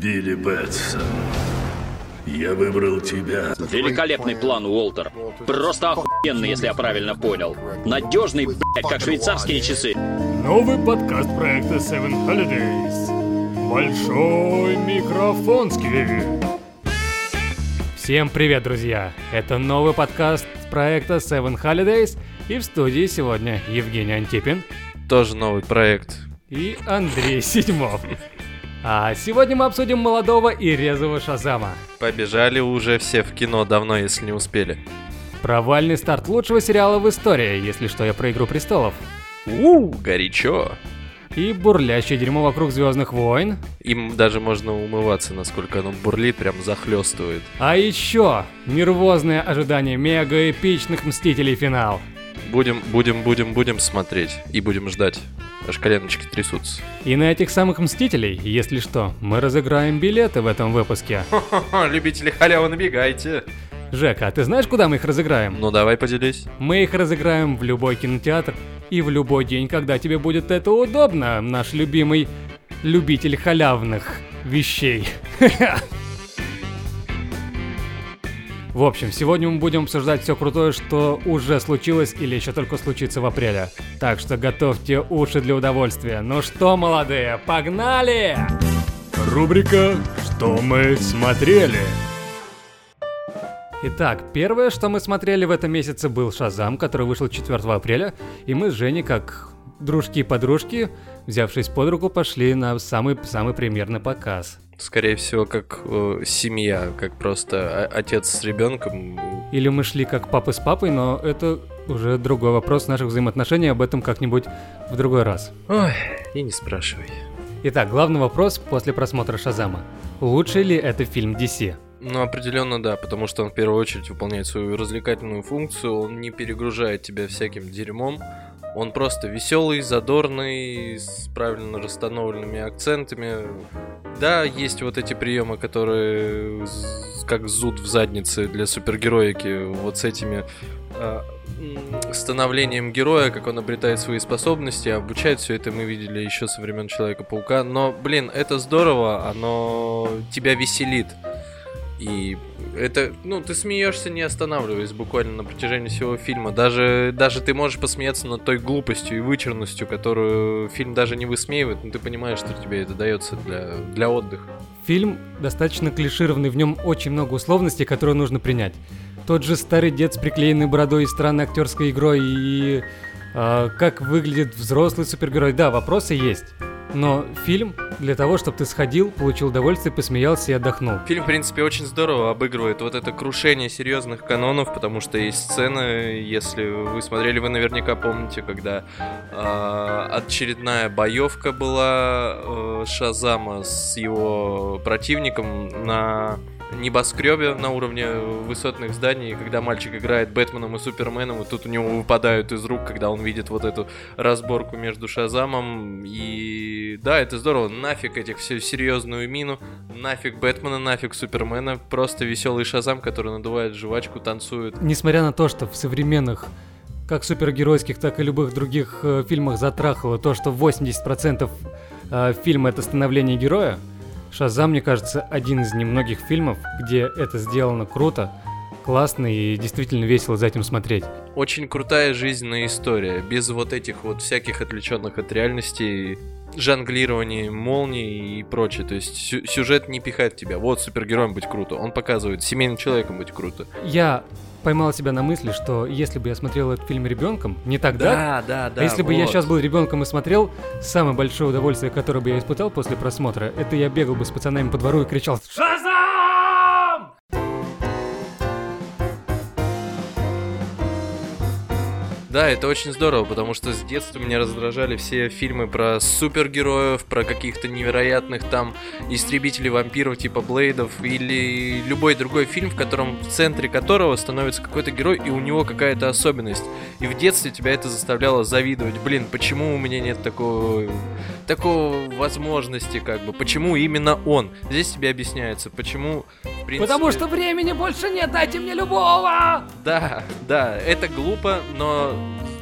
Билли Бэтсон, я выбрал тебя. Великолепный план, Уолтер. Просто охуенный, если я правильно понял. Надежный, блядь, как швейцарские часы. Новый подкаст проекта Seven Holidays. Большой микрофонский. Всем привет, друзья! Это новый подкаст проекта Seven Holidays. И в студии сегодня Евгений Антипин Тоже новый проект. и Андрей Седьмов. А сегодня мы обсудим молодого и резвого Шазама. Побежали уже все в кино давно, если не успели. Провальный старт лучшего сериала в истории, если что, я про Игру Престолов. У, горячо. И бурлящее дерьмо вокруг Звездных войн. Им даже можно умываться, насколько оно бурлит, прям захлестывает. А еще нервозное ожидание мега-эпичных Мстителей финал. Будем, будем, будем, будем смотреть. И будем ждать. Аж коленочки трясутся. И на этих самых Мстителей, если что, мы разыграем билеты в этом выпуске. Любители халявы, набегайте. Жека, а ты знаешь, куда мы их разыграем? Ну давай поделись. Мы их разыграем в любой кинотеатр и в любой день, когда тебе будет это удобно, наш любимый любитель халявных вещей. В общем, сегодня мы будем обсуждать все крутое, что уже случилось или еще только случится в апреле. Так что готовьте уши для удовольствия. Ну что, молодые, погнали! Рубрика «Что мы смотрели?» Итак, первое, что мы смотрели в этом месяце, был Шазам, который вышел 4 апреля, и мы с Женей, как дружки и подружки, взявшись под руку, пошли на самый-самый премьерный показ. Скорее всего, как э, семья, как просто отец с ребенком. Или мы шли как папы с папой, но это уже другой вопрос наших взаимоотношений, об этом как-нибудь в другой раз. Ой, и не спрашивай. Итак, главный вопрос после просмотра Шазама. Лучший ли это фильм DC? Ну, определенно да, потому что он в первую очередь выполняет свою развлекательную функцию, он не перегружает тебя всяким дерьмом, он просто веселый, задорный, с правильно расстановленными акцентами. Да, есть вот эти приемы, которые как зуд в заднице для супергероики, вот с этими а, становлением героя, как он обретает свои способности, обучает все это мы видели еще со времен Человека-паука. Но, блин, это здорово, оно тебя веселит. И это, ну, ты смеешься, не останавливаясь буквально на протяжении всего фильма. Даже, даже ты можешь посмеяться над той глупостью и вычурностью, которую фильм даже не высмеивает, но ты понимаешь, что тебе это дается для, для отдыха. Фильм достаточно клишированный, в нем очень много условностей, которые нужно принять. Тот же старый дед с приклеенной бородой и странной актерской игрой, и а, как выглядит взрослый супергерой. Да, вопросы есть. Но фильм для того, чтобы ты сходил, получил удовольствие, посмеялся и отдохнул. Фильм, в принципе, очень здорово обыгрывает вот это крушение серьезных канонов, потому что есть сцены, если вы смотрели, вы наверняка помните, когда а, очередная боевка была э, Шазама с его противником на небоскребе на уровне высотных зданий, когда мальчик играет Бэтменом и Суперменом, и тут у него выпадают из рук, когда он видит вот эту разборку между Шазамом и... Да, это здорово, нафиг этих всю серьезную мину, нафиг Бэтмена, нафиг Супермена, просто веселый Шазам, который надувает жвачку, танцует. Несмотря на то, что в современных как супергеройских, так и любых других э, фильмах затрахало то, что 80% э, фильма это становление героя, Шазам, мне кажется, один из немногих фильмов, где это сделано круто, классно и действительно весело за этим смотреть. Очень крутая жизненная история, без вот этих вот всяких отвлеченных от реальности жонглирований, молний и прочее. То есть сю- сюжет не пихает тебя. Вот супергероем быть круто. Он показывает семейным человеком быть круто. Я поймал себя на мысли, что если бы я смотрел этот фильм ребенком, не тогда, да, а если бы я сейчас был ребенком и смотрел, самое большое удовольствие, которое бы я испытал после просмотра, это я бегал бы с пацанами по двору и кричал «Шазам!» Да, это очень здорово, потому что с детства меня раздражали все фильмы про супергероев, про каких-то невероятных там истребителей вампиров типа Блейдов или любой другой фильм, в котором в центре которого становится какой-то герой и у него какая-то особенность. И в детстве тебя это заставляло завидовать. Блин, почему у меня нет такого, такого возможности, как бы, почему именно он? Здесь тебе объясняется, почему, в принципе... Потому что времени больше нет, дайте мне любого! Да, да, это глупо, но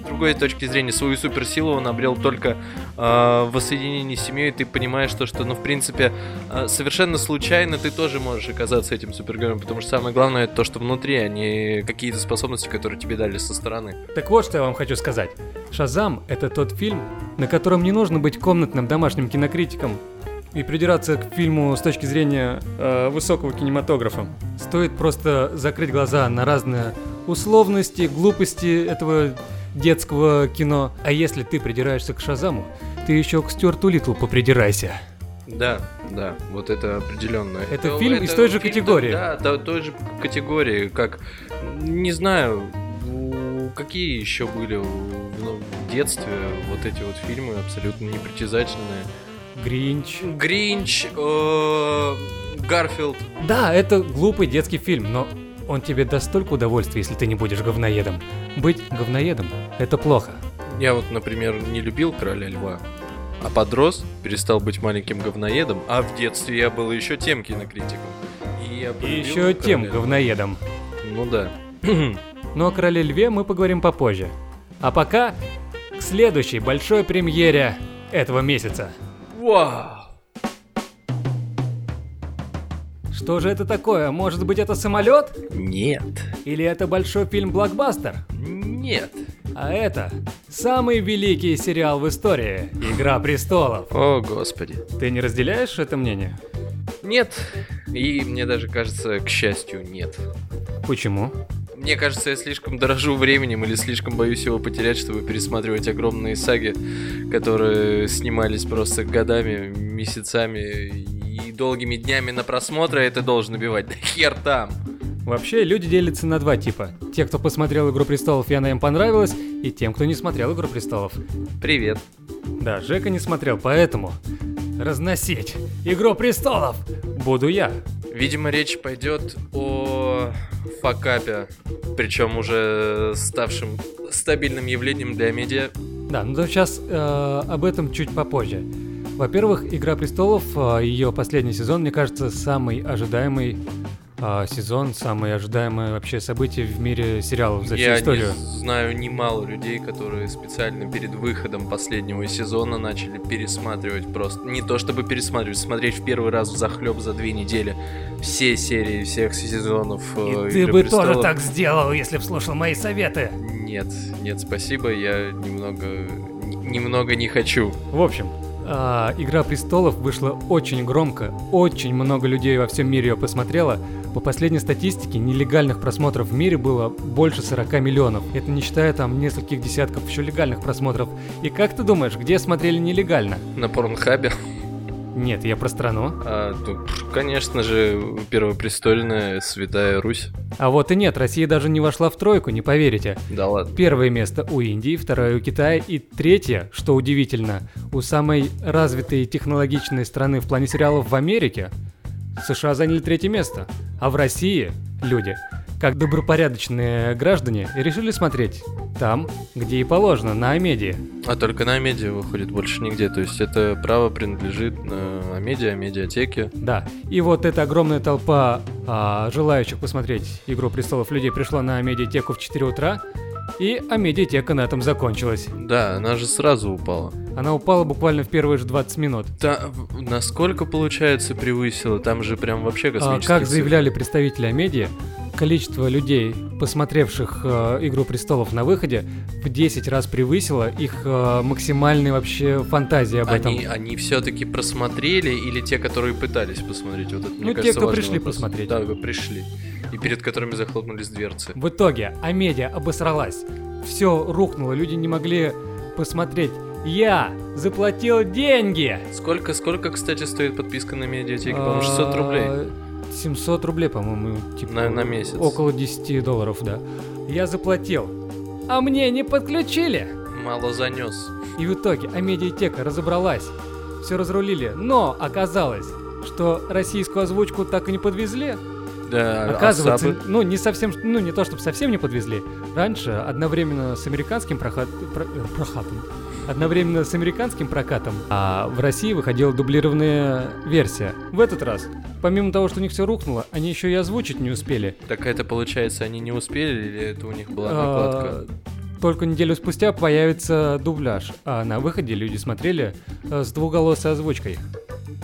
другой точки зрения, свою суперсилу он обрел только э, в воссоединении с семьей, и ты понимаешь то, что, ну, в принципе, э, совершенно случайно ты тоже можешь оказаться этим супергероем, потому что самое главное это то, что внутри, а не какие-то способности, которые тебе дали со стороны. Так вот, что я вам хочу сказать. «Шазам» — это тот фильм, на котором не нужно быть комнатным домашним кинокритиком и придираться к фильму с точки зрения э, высокого кинематографа. Стоит просто закрыть глаза на разные условности, глупости этого детского кино. А если ты придираешься к Шазаму, ты еще к Стюарту Литлу попридирайся. Да, да, вот это определенно. Это фильм из той же фильм, категории. Да, да, той же категории, как, не знаю, какие еще были ну, в детстве вот эти вот фильмы абсолютно непритязательные. Гринч. Гринч, э, Гарфилд. Да, это глупый детский фильм, но он тебе даст столько удовольствия, если ты не будешь говноедом. Быть говноедом — это плохо. Я вот, например, не любил Короля Льва, а подрос, перестал быть маленьким говноедом, а в детстве я был еще тем кинокритиком. И, я И еще тем «Короля Льва». говноедом. Ну да. Но о Короле Льве мы поговорим попозже. А пока к следующей большой премьере этого месяца. Вау! Что же это такое? Может быть это самолет? Нет. Или это большой фильм-блокбастер? Нет. А это самый великий сериал в истории «Игра престолов». О, господи. Ты не разделяешь это мнение? Нет. И мне даже кажется, к счастью, нет. Почему? Мне кажется, я слишком дорожу временем или слишком боюсь его потерять, чтобы пересматривать огромные саги, которые снимались просто годами, месяцами и долгими днями на просмотр, а это должен убивать. Да хер там! Вообще, люди делятся на два типа. Те, кто посмотрел «Игру престолов» и она им понравилась, и тем, кто не смотрел «Игру престолов». Привет. Да, Жека не смотрел, поэтому разносить «Игру престолов» буду я. Видимо, речь пойдет о факапе, причем уже ставшим стабильным явлением для медиа. Да, ну сейчас об этом чуть попозже. Во-первых, «Игра престолов», э, ее последний сезон, мне кажется, самый ожидаемый э, сезон, самое ожидаемое вообще событие в мире сериалов за всю Я историю. не знаю немало людей, которые специально перед выходом последнего сезона начали пересматривать просто. Не то чтобы пересматривать, смотреть в первый раз в захлеб за две недели все серии всех сезонов. э, И ты «Игры бы престолов». тоже так сделал, если бы слушал мои советы. Нет, нет, спасибо, я немного, немного не хочу. В общем, а, «Игра престолов» вышла очень громко, очень много людей во всем мире ее посмотрело. По последней статистике, нелегальных просмотров в мире было больше 40 миллионов. Это не считая там нескольких десятков еще легальных просмотров. И как ты думаешь, где смотрели нелегально? На порнхабе. Нет, я про страну. А, ну, конечно же, первопрестольная Святая Русь. А вот и нет, Россия даже не вошла в тройку, не поверите. Да ладно. Первое место у Индии, второе у Китая и третье, что удивительно, у самой развитой технологичной страны в плане сериалов в Америке. США заняли третье место, а в России люди, как добропорядочные граждане, решили смотреть там, где и положено, на Амедии. А только на медиа выходит больше нигде. То есть это право принадлежит Амедиа, медиатеке. Да, и вот эта огромная толпа а, желающих посмотреть «Игру престолов» людей пришла на Амедиатеку в 4 утра, и Амедиатека на этом закончилась. Да, она же сразу упала. Она упала буквально в первые же 20 минут. В- насколько, получается, превысила? Там же прям вообще А, космические Как цифры. заявляли представители Амедиа, количество людей, посмотревших э, «Игру престолов» на выходе, в 10 раз превысило их э, максимальные вообще фантазии об этом. Они, они все-таки просмотрели или те, которые пытались посмотреть? Вот это, мне Ну, те, кажется, кто важный пришли вопрос. посмотреть. Да, вы пришли. И перед которыми захлопнулись дверцы. В итоге Амедиа обосралась. Все рухнуло, люди не могли посмотреть. Я заплатил деньги! Сколько, сколько, кстати, стоит подписка на медиатеке? По-моему, 600 рублей. А, 700 рублей, по-моему, типа. На- на месяц. Около 10 долларов, да. Я заплатил. А мне не подключили! Мало занес. И в итоге Амедиатека разобралась. Все разрулили, но оказалось, что российскую озвучку так и не подвезли. Да, Оказывается, сабы? ну не совсем, ну не то чтобы совсем не подвезли. Раньше одновременно с американским прохат, про- э, прокатом, одновременно с американским прокатом, а в России выходила дублированная версия. В этот раз, помимо того, что у них все рухнуло, они еще и озвучить не успели. Так это получается, они не успели или это у них была А, накладка? только неделю спустя появится дубляж, а на выходе люди смотрели э, с двухголосой озвучкой.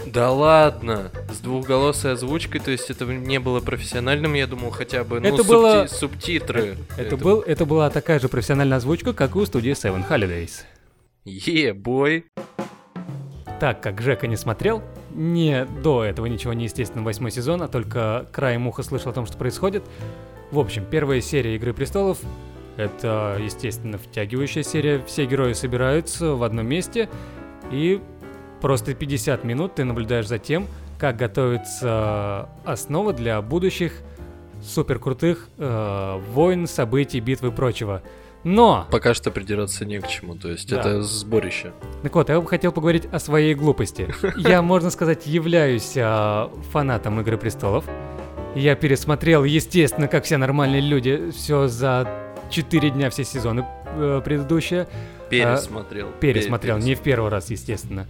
Да ладно, с двухголосой озвучкой, то есть это не было профессиональным, я думал хотя бы, ну, Это субти- было- субтитры. Это, был, это была такая же профессиональная озвучка, как и у студии Seven Holidays. Е-бой. Так как Жека не смотрел, не до этого ничего не естественно восьмой сезон, а только краем уха слышал о том, что происходит. В общем, первая серия Игры Престолов — это, естественно, втягивающая серия. Все герои собираются в одном месте, и просто 50 минут ты наблюдаешь за тем, как готовится основа для будущих суперкрутых э, войн, событий, битв и прочего. Но! Пока что придираться не к чему, то есть Да. это сборище. Так вот, я бы хотел поговорить о своей глупости. Я, можно сказать, являюсь а, фанатом Игры Престолов. Я пересмотрел, естественно, как все нормальные люди, все за 4 дня все сезоны э, предыдущие. Пересмотрел. Пересмотрел, Пере- не в первый раз, естественно.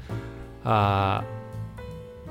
А,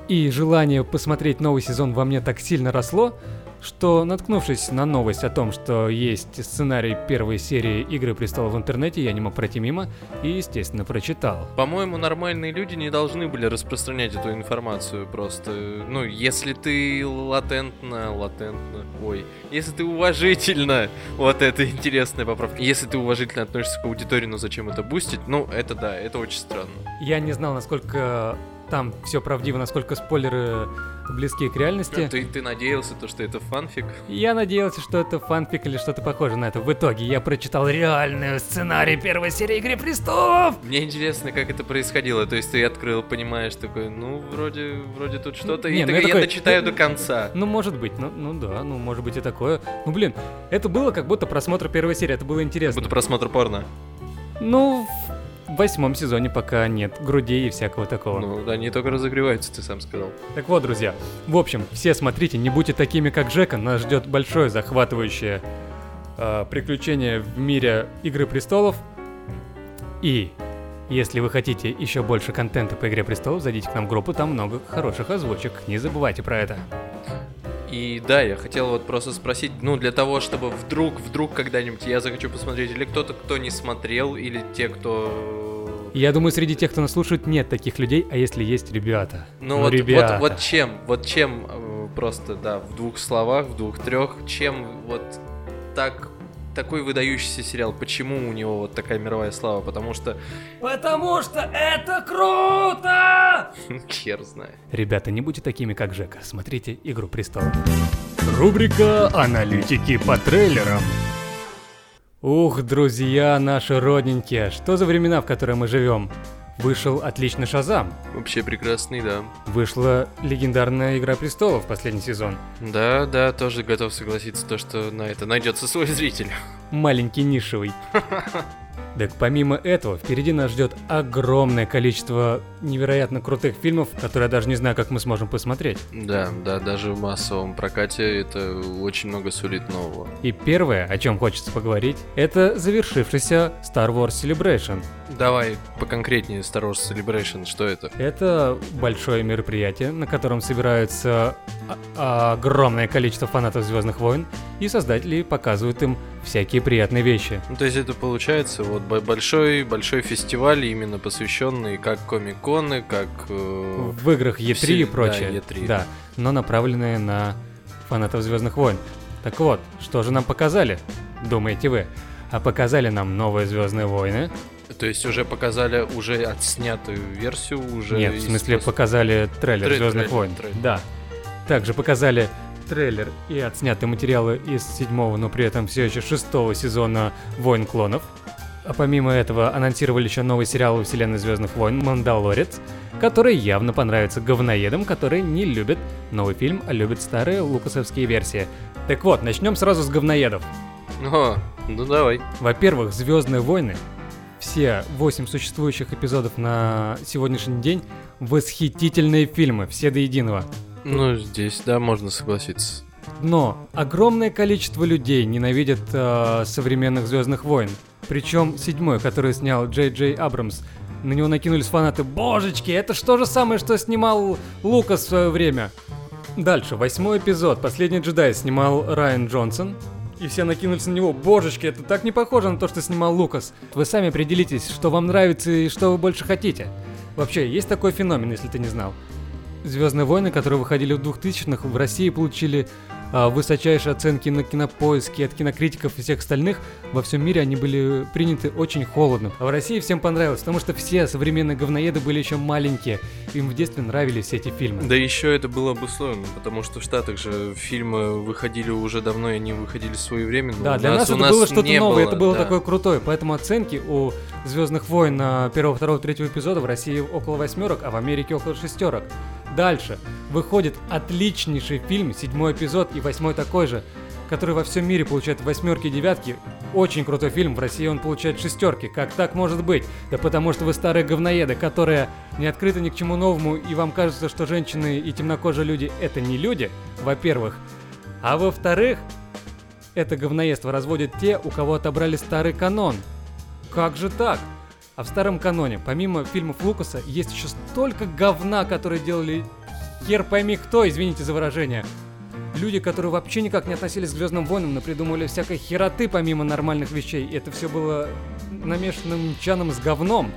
и желание посмотреть новый сезон во мне так сильно росло, что, наткнувшись на новость о том, что есть сценарий первой серии Игры Престолов в интернете, я не мог пройти мимо и, естественно, прочитал. По-моему, нормальные люди не должны были распространять эту информацию просто. Ну, если ты латентно, латентно, ой, если ты уважительно, вот это интересная поправка. Если ты уважительно относишься к аудитории, ну зачем это бустить? Ну, это да, это очень странно. Я не знал, насколько там все правдиво, насколько спойлеры близки к реальности. Ты, ты надеялся, то, что это фанфик? Я надеялся, что это фанфик или что-то похожее на это. В итоге я прочитал реальный сценарий первой серии Игры Престолов. Мне интересно, как это происходило. То есть ты открыл, понимаешь, такой, ну, вроде, вроде тут что-то. Не, и ну такой, я я такой, дочитаю ну, до конца. Ну, может быть, ну, ну да, ну, может быть и такое. Ну, блин, это было как будто просмотр первой серии, это было интересно. Будто просмотр порно. Ну, в восьмом сезоне пока нет грудей и всякого такого. Ну, они только разогреваются, ты сам сказал. Так вот, друзья, в общем, все смотрите, не будьте такими, как Джека, нас ждет большое захватывающее э, приключение в мире Игры Престолов. И если вы хотите еще больше контента по Игре Престолов, зайдите к нам в группу, там много хороших озвучек, не забывайте про это. И да, я хотел вот просто спросить, ну, для того, чтобы вдруг, вдруг когда-нибудь я захочу посмотреть, или кто-то, кто не смотрел, или те, кто... Я думаю, среди тех, кто нас слушает, нет таких людей, а если есть ребята. Ну, вот, ребята. вот, вот чем, вот чем, э, просто, да, в двух словах, в двух-трех, чем вот так такой выдающийся сериал, почему у него вот такая мировая слава? Потому что Потому что это круто! хер знает. Ребята, не будьте такими, как Жека. Смотрите «Игру престолов». Рубрика «Аналитики по трейлерам». Ух, друзья наши родненькие, что за времена, в которые мы живем? Вышел отличный Шазам. Вообще прекрасный, да. Вышла легендарная Игра Престолов, последний сезон. Да, да, тоже готов согласиться, то, что на это найдется свой зритель. Маленький нишевый. Так помимо этого, впереди нас ждет огромное количество невероятно крутых фильмов, которые я даже не знаю, как мы сможем посмотреть. Да, да, даже в массовом прокате это очень много сулит нового. И первое, о чем хочется поговорить, это завершившийся Star Wars Celebration. Давай поконкретнее Star Wars Celebration, что это? Это большое мероприятие, на котором собираются огромное количество фанатов Звездных войн, и создатели показывают им всякие приятные вещи. Ну, то есть это получается вот большой большой фестиваль, именно посвященный как комик-коны, как... э, В играх E3 все- и прочее. да, E3. Да, но направленные на фанатов Звездных войн. Так вот, что же нам показали? Думаете вы? А показали нам новые Звездные войны. То есть уже показали уже отснятую версию, уже... Нет, в из смысле пос- показали трейлер Трей- Звездных трейлер, войн. трейлер. Да. Также показали трейлер и отснятые материалы из седьмого, но при этом все еще шестого сезона Войн клонов. А помимо этого анонсировали еще новый сериал во вселенной Звездных войн «Мандалорец», который явно понравится говноедам, которые не любят новый фильм, а любят старые лукасовские версии. Так вот, начнем сразу с говноедов. О, ну давай. Во-первых, Звездные войны, все 8 существующих эпизодов на сегодняшний день, восхитительные фильмы, все до единого. Ну, здесь, да, можно согласиться. Но огромное количество людей ненавидят э, современных Звездных войн. Причем седьмой, который снял Джей Джей Абрамс. На него накинулись фанаты. Божечки, это что же самое, что снимал Лукас в свое время? Дальше, восьмой эпизод. Последний джедай снимал Райан Джонсон. И все накинулись на него. Божечки, это так не похоже на то, что снимал Лукас. Вы сами определитесь, что вам нравится и что вы больше хотите. Вообще, есть такой феномен, если ты не знал. Звездные войны, которые выходили в 2000-х, в России получили высочайшие оценки на кинопоиске от кинокритиков и всех остальных, во всем мире они были приняты очень холодно. А в России всем понравилось, потому что все современные говноеды были еще маленькие. Им в детстве нравились эти фильмы. Да еще это было обусловлено, потому что в Штатах же фильмы выходили уже давно, и они выходили своевременно. Да, для нас, у это было что-то новое, это было да. такое крутое. Поэтому оценки у Звездных войн на первого, второго, третьего эпизода в России около восьмерок, а в Америке около шестерок. Дальше выходит отличнейший фильм, седьмой эпизод и восьмой такой же, который во всем мире получает восьмерки и девятки. Очень крутой фильм, в России он получает шестерки. Как так может быть? Да потому что вы старые говноеды, которые не открыты ни к чему новому, и вам кажется, что женщины и темнокожие люди это не люди, во-первых. А во-вторых, это говноедство разводят те, у кого отобрали старый канон. Как же так? А в старом каноне, помимо фильмов Лукаса, есть еще столько говна, которые делали хер пойми кто, извините за выражение. Люди, которые вообще никак не относились к Звездным войнам, но придумали всякой хероты помимо нормальных вещей. И это все было намешанным чаном с говном.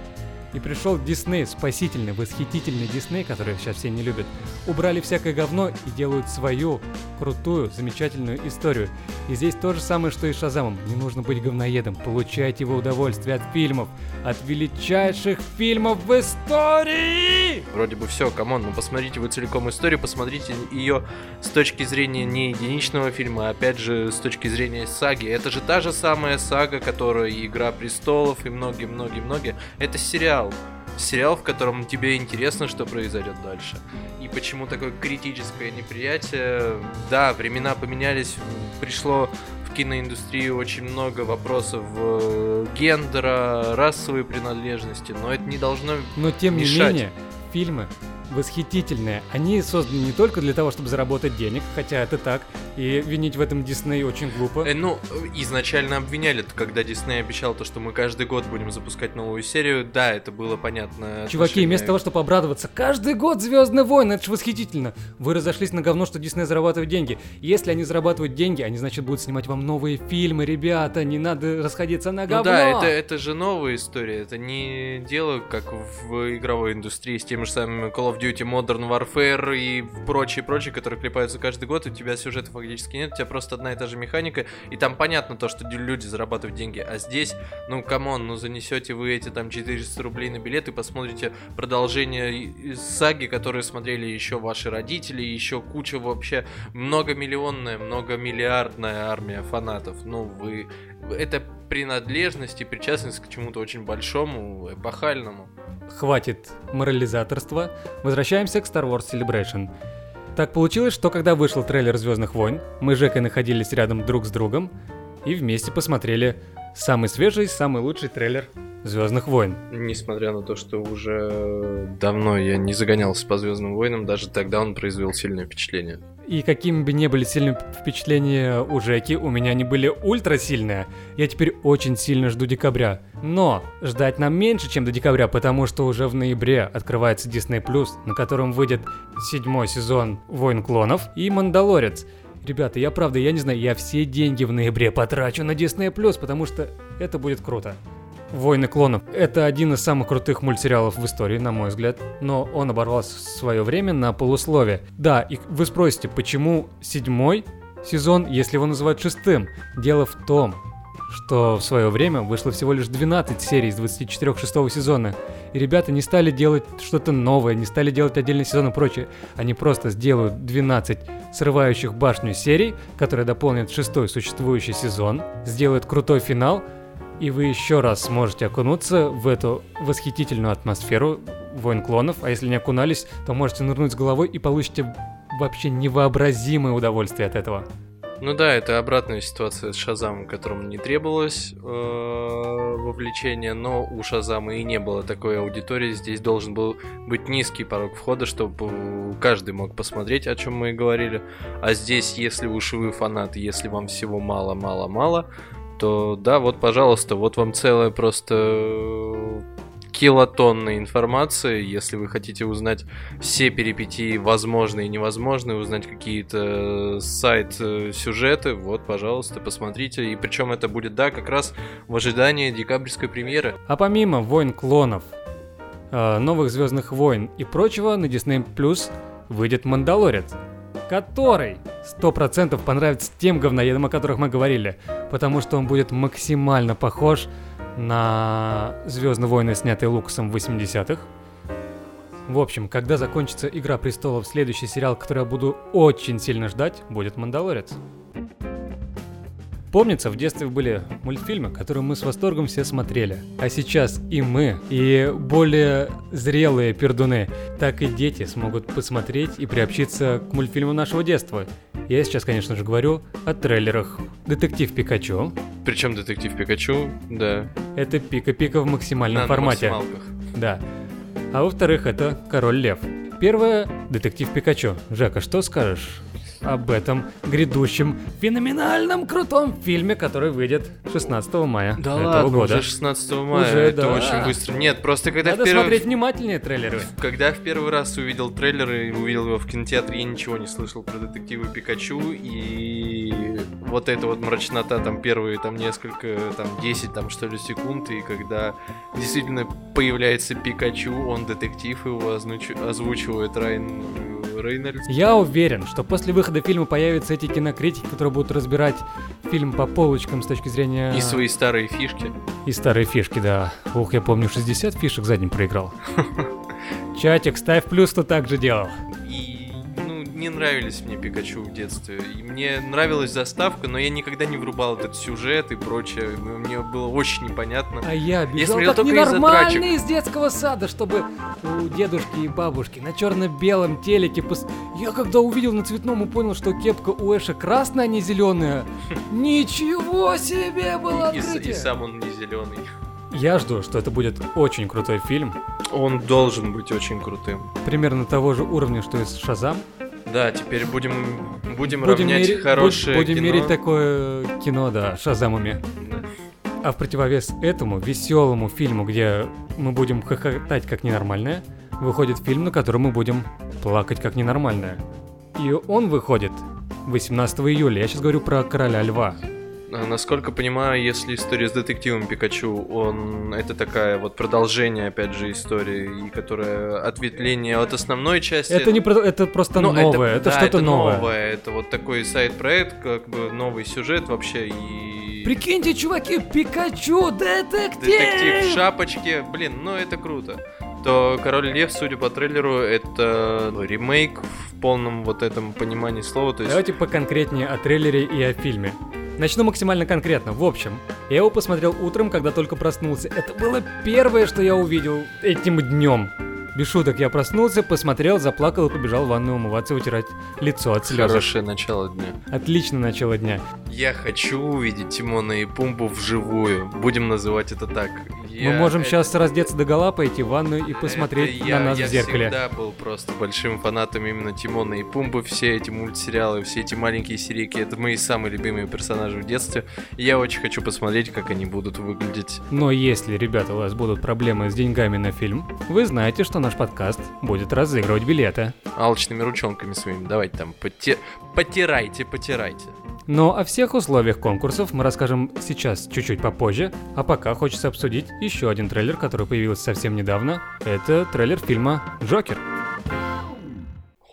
И пришел Дисней, спасительный, восхитительный Дисней, который сейчас все не любят. Убрали всякое говно и делают свою крутую, замечательную историю. И здесь то же самое, что и с Шазамом. Не нужно быть говноедом. Получайте вы удовольствие от фильмов. От величайших фильмов в истории! Вроде бы все, come on, ну посмотрите вы целиком историю, посмотрите ее с точки зрения не единичного фильма, а опять же с точки зрения саги. Это же та же самая сага, которая и Игра престолов, и многие-многие-многие. Это сериал. Сериал, в котором тебе интересно, что произойдет дальше. И почему такое критическое неприятие? Да, времена поменялись, пришло в киноиндустрию очень много вопросов э, гендера, расовой принадлежности, но это не должно Но тем не мешать. менее, фильмы восхитительные. Они созданы не только для того, чтобы заработать денег, хотя это так, и винить в этом Дисней очень глупо. Э, ну, изначально обвиняли, когда Дисней обещал то, что мы каждый год будем запускать новую серию. Да, это было понятно. Чуваки, отношение- вместо того, чтобы обрадоваться, каждый год Звездные войны, это же восхитительно. Вы разошлись на говно, что Дисней зарабатывает деньги. Если они зарабатывают деньги, они, значит, будут снимать вам новые фильмы, ребята. Не надо расходиться на Ну говно. да, это, это же новая история. Это не дело, как в игровой индустрии с теми же самыми Call of Duty, Modern Warfare и прочие, прочие, которые клепаются каждый год, и у тебя сюжета фактически нет, у тебя просто одна и та же механика, и там понятно то, что люди зарабатывают деньги, а здесь, ну, come on, ну, занесете вы эти там 400 рублей на билет и посмотрите продолжение саги, которые смотрели еще ваши родители, еще куча вообще многомиллионная, многомиллиардная армия фанатов. Ну, вы... Это принадлежность и причастность к чему-то очень большому, эпохальному. Хватит морализаторства. Возвращаемся к Star Wars Celebration. Так получилось, что когда вышел трейлер Звездных войн, мы с Жекой находились рядом друг с другом и вместе посмотрели самый свежий, самый лучший трейлер Звездных войн. Несмотря на то, что уже давно я не загонялся по Звездным войнам, даже тогда он произвел сильное впечатление. И какими бы ни были сильные впечатления у Жеки, у меня они были ультра сильные. Я теперь очень сильно жду декабря. Но ждать нам меньше, чем до декабря, потому что уже в ноябре открывается Disney+, на котором выйдет седьмой сезон «Войн клонов» и «Мандалорец». Ребята, я правда, я не знаю, я все деньги в ноябре потрачу на Disney+, потому что это будет круто. «Войны клонов» — это один из самых крутых мультсериалов в истории, на мой взгляд, но он оборвался в свое время на полуслове. Да, и вы спросите, почему седьмой сезон, если его называют шестым? Дело в том, что в свое время вышло всего лишь 12 серий из 24 шестого сезона. И ребята не стали делать что-то новое, не стали делать отдельный сезон и прочее. Они просто сделают 12 срывающих башню серий, которые дополнят шестой существующий сезон, сделают крутой финал, и вы еще раз сможете окунуться в эту восхитительную атмосферу войн клонов, а если не окунались, то можете нырнуть с головой и получите вообще невообразимое удовольствие от этого. Ну да, это обратная ситуация с Шазамом, которому не требовалось э, вовлечения, но у Шазама и не было такой аудитории. Здесь должен был быть низкий порог входа, чтобы каждый мог посмотреть, о чем мы и говорили. А здесь, если уж вы фанаты, если вам всего мало-мало-мало, то да, вот, пожалуйста, вот вам целая просто килотонны информации. Если вы хотите узнать все перипетии возможные и невозможные, узнать какие-то сайт-сюжеты, вот, пожалуйста, посмотрите. И причем это будет, да, как раз в ожидании декабрьской премьеры. А помимо «Войн клонов», э, «Новых Звездных войн» и прочего, на Disney Plus выйдет «Мандалорец», который 100% понравится тем говноедам, о которых мы говорили, потому что он будет максимально похож на Звездные войны, снятые Лукасом в 80-х. В общем, когда закончится Игра престолов, следующий сериал, который я буду очень сильно ждать, будет Мандалорец. Помнится, в детстве были мультфильмы, которые мы с восторгом все смотрели. А сейчас и мы, и более зрелые пердуны, так и дети смогут посмотреть и приобщиться к мультфильму нашего детства. Я сейчас, конечно же, говорю о трейлерах. Детектив Пикачу. Причем детектив Пикачу, да. Это Пика-Пика в максимальном на формате. максималках. Да. А во-вторых, это Король Лев. Первое – Детектив Пикачу. Жека, что скажешь об этом грядущем феноменальном крутом фильме, который выйдет 16 мая Да этого ладно, года? уже 16 мая, Уже, это да. очень быстро. Нет, просто когда Надо в первый... смотреть внимательнее трейлеры. Когда в первый раз увидел трейлер и увидел его в кинотеатре, я ничего не слышал про детектива Пикачу, и вот эта вот мрачнота, там, первые, там, несколько, там, 10, там, что ли, секунд, и когда действительно появляется Пикачу, он детектив, его озвучи- озвучивает Райан Рейнольдс. Я уверен, что после выхода фильма появятся эти кинокритики, которые будут разбирать фильм по полочкам с точки зрения... И свои старые фишки. И старые фишки, да. Ух, я помню, 60 фишек задним проиграл. Чатик, ставь плюс, кто так же делал. И, не нравились мне Пикачу в детстве. И мне нравилась заставка, но я никогда не врубал этот сюжет и прочее. Мне было очень непонятно. А я бежал смотрел как ненормальный из детского сада, чтобы у дедушки и бабушки на черно-белом телеке... пос- Я когда увидел на цветном и понял, что кепка у Эша красная, а не зеленая. Ничего себе было И, с- и открытие! сам он не зеленый. Я жду, что это будет очень крутой фильм. Он должен быть очень крутым. Примерно того же уровня, что и с Шазам. Да, теперь будем, будем, Будем, равнять мери- хорошее буд- будем кино. мерить такое кино, да, Шазамами. Да. А в противовес этому веселому фильму, где мы будем хохотать как ненормальное, выходит фильм, на котором мы будем плакать как ненормальное. И он выходит 18 июля. Я сейчас говорю про Короля Льва. А, Насколько понимаю, если история с детективом Пикачу, он это такая вот продолжение, опять же, истории, и которая ответвление от основной части. Это не это просто Ну, новое, это, да, что-то это новое. Это вот такой сайт-проект, как бы новый сюжет вообще и Прикиньте, чуваки, Пикачу, детектив! детектив в шапочке, блин, ну это круто. То Король Лев, судя по трейлеру, это ремейк в полном вот этом понимании слова. То есть Давайте поконкретнее о трейлере и о фильме. Начну максимально конкретно. В общем, я его посмотрел утром, когда только проснулся. Это было первое, что я увидел этим днем. Без шуток, я проснулся, посмотрел, заплакал и побежал в ванную умываться, вытирать лицо от слез. хорошее начало дня. Отличное начало дня. Я хочу увидеть Тимона и Пумбу вживую. Будем называть это так. Мы можем сейчас раздеться до гола, пойти в ванную и посмотреть на нас я в зеркале. всегда был просто большим фанатом именно Тимона и Пумбы. Все эти мультсериалы, все эти маленькие серийки, это мои самые любимые персонажи в детстве. И я очень хочу посмотреть, как они будут выглядеть. Но если, ребята, у вас будут проблемы с деньгами на фильм, вы знаете, что наш подкаст будет разыгрывать билеты. Алчными ручонками своими. Давайте там, поте- потирайте, потирайте. Но о всех условиях конкурсов мы расскажем сейчас чуть-чуть попозже, а пока хочется обсудить еще один трейлер, который появился совсем недавно. Это трейлер фильма «Джокер».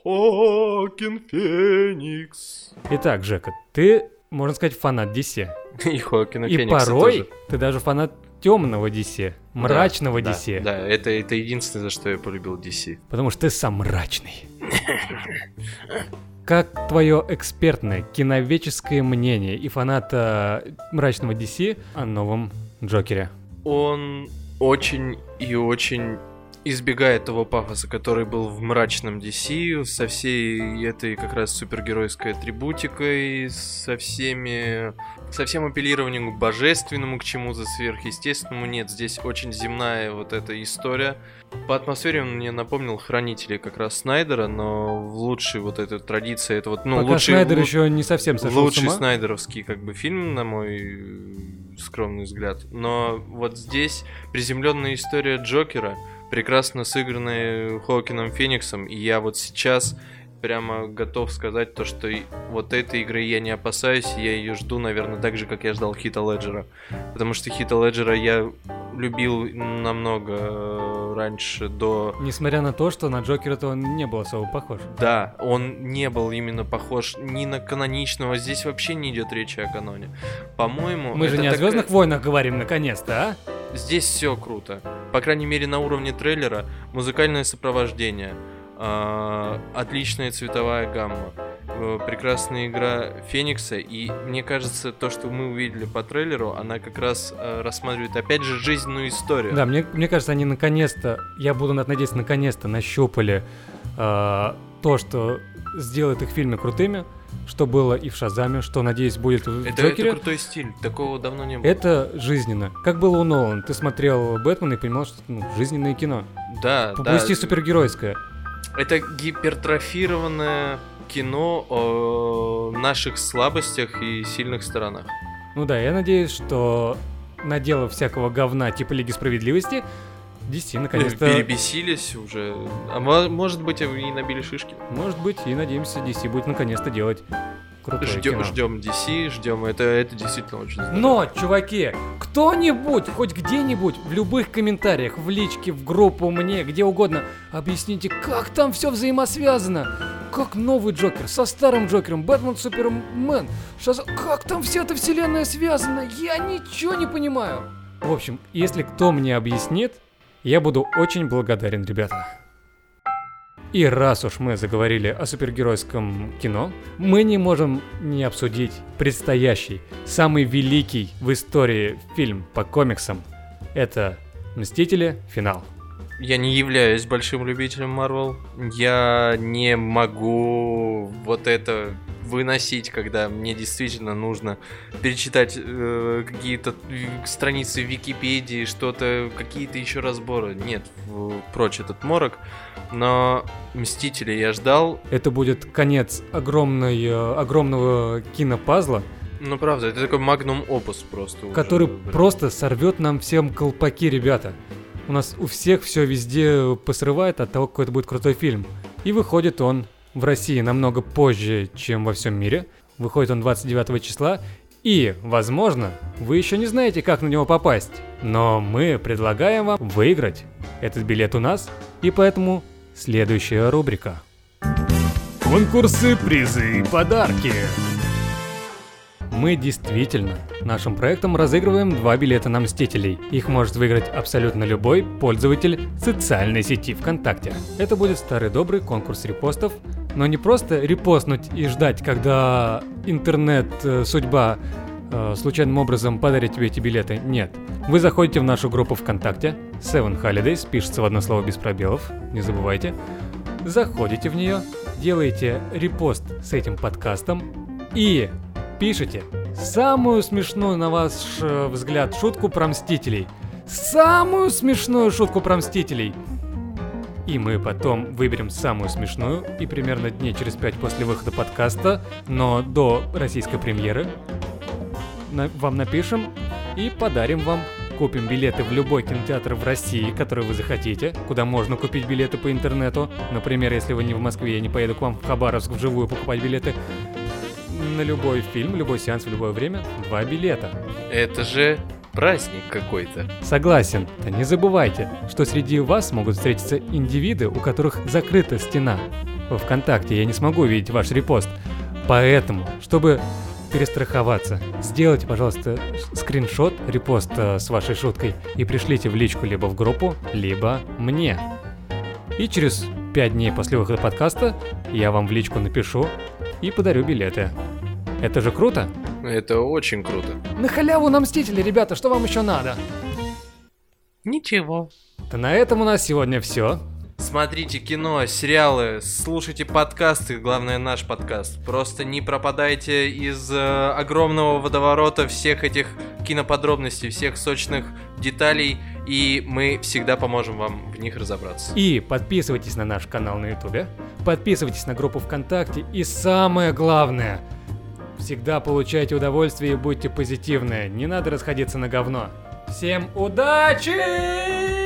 Хокин Феникс. Итак, Жека, ты, можно сказать, фанат DC. И Хокина И Феникса порой тоже. ты даже фанат темного DC, мрачного Да, DC. Да, это, это единственное, за что я полюбил DC. Потому что ты сам мрачный. Как твое экспертное киновеческое мнение и фаната мрачного DC о новом Джокере? Он очень и очень избегает того пафоса, который был в мрачном DC, со всей этой как раз супергеройской атрибутикой, со всеми со всем апеллированием к божественному, к чему-то сверхъестественному. Нет, здесь очень земная вот эта история. По атмосфере он мне напомнил Хранителей как раз Снайдера, но в лучшей вот этой традиции, это вот, ну, Пока лучший, Снайдер еще не совсем сошел лучший снайдеровский как бы фильм, на мой скромный взгляд. Но вот здесь приземленная история Джокера, прекрасно сыгранная Хоакином Фениксом, и я вот сейчас прямо готов сказать то, что вот этой игры я не опасаюсь, я ее жду, наверное, так же, как я ждал Хита Леджера. Потому что Хита Леджера я любил намного э, раньше до... Несмотря на то, что на Джокера-то он не был особо похож. Да, он не был именно похож ни на каноничного, здесь вообще не идет речи о каноне. По-моему... Мы же не о такая- Звездных войнах говорим, наконец-то, а? Здесь все круто. По крайней мере, на уровне трейлера. Музыкальное сопровождение. А, отличная цветовая гамма. э, Прекрасная игра Феникса. И мне кажется, то, что мы увидели по трейлеру, она как раз э, рассматривает, опять же, жизненную историю. Да, мне, мне кажется, они наконец-то, я буду над- надеяться, наконец-то нащупали э, то, что сделает их фильмы крутыми, что было и в Шазаме, что, надеюсь, будет в Это, это Джокере. крутой стиль. Такого давно не было. Это жизненно. Как было у Нолана. Ты смотрел Бэтмен и понимал, что это ну, жизненное кино. Да, да. Пусть супергеройское. Это гипертрофированное кино о наших слабостях и сильных сторонах. Ну да, я надеюсь, что наделав всякого говна типа Лиги Справедливости, DC наконец-то... Перебесились уже. А мо- может быть, и набили шишки. Может быть, и надеемся, DC будет наконец-то делать крутое Ждем, кино. ждем DC, ждем. Это, это действительно очень здорово. Но, чуваки, кто-нибудь, хоть где-нибудь, в любых комментариях, в личке, в группу, мне, где угодно, объясните, как там все взаимосвязано. Как новый Джокер со старым Джокером, Бэтмен, Супермен, Шаз... Как там вся эта вселенная связана? Я ничего не понимаю. В общем, если кто мне объяснит, я буду очень благодарен, ребята. И раз уж мы заговорили о супергеройском кино, мы не можем не обсудить предстоящий, самый великий в истории фильм по комиксам. Это «Мстители. Финал». Я не являюсь большим любителем Марвел. Я не могу вот это выносить, когда мне действительно нужно перечитать э, какие-то э, страницы в Википедии, что-то, какие-то еще разборы. Нет, прочь этот морок. Но Мстители я ждал. Это будет конец огромной, э, огромного кинопазла, Ну правда, это такой магнум опус просто. уже. который Блин. просто сорвет нам всем колпаки, ребята. У нас у всех все везде посрывает от того, какой это будет крутой фильм. И выходит он в России намного позже, чем во всем мире. Выходит он 29 числа. И, возможно, вы еще не знаете, как на него попасть. Но мы предлагаем вам выиграть этот билет у нас. И поэтому следующая рубрика. Конкурсы, призы и подарки. Мы действительно нашим проектом разыгрываем два билета на Мстителей. Их может выиграть абсолютно любой пользователь социальной сети ВКонтакте. Это будет старый добрый конкурс репостов, но не просто репостнуть и ждать, когда интернет-судьба случайным образом подарит тебе эти билеты. Нет. Вы заходите в нашу группу ВКонтакте, Seven Holidays, пишется в одно слово без пробелов, не забывайте. Заходите в нее, делаете репост с этим подкастом и пишите самую смешную, на ваш э, взгляд, шутку про Мстителей. Самую смешную шутку про Мстителей. И мы потом выберем самую смешную, и примерно дней через пять после выхода подкаста, но до российской премьеры, на- вам напишем и подарим вам. Купим билеты в любой кинотеатр в России, который вы захотите, куда можно купить билеты по интернету. Например, если вы не в Москве, я не поеду к вам в Хабаровск вживую покупать билеты. На любой фильм, любой сеанс в любое время два билета. Это же праздник какой-то. Согласен, да не забывайте, что среди вас могут встретиться индивиды, у которых закрыта стена. Во ВКонтакте я не смогу увидеть ваш репост. Поэтому, чтобы перестраховаться, сделайте, пожалуйста, скриншот репоста с вашей шуткой и пришлите в личку либо в группу, либо мне. И через 5 дней после выхода подкаста я вам в личку напишу и подарю билеты. Это же круто? Это очень круто. На халяву на Мстители, ребята, что вам еще надо? Ничего. Да на этом у нас сегодня все. Смотрите кино, сериалы, слушайте подкасты, главное наш подкаст. Просто не пропадайте из э, огромного водоворота всех этих киноподробностей, всех сочных деталей, и мы всегда поможем вам в них разобраться. И подписывайтесь на наш канал на Ютубе, подписывайтесь на группу ВКонтакте и самое главное, Всегда получайте удовольствие и будьте позитивны. Не надо расходиться на говно. Всем удачи!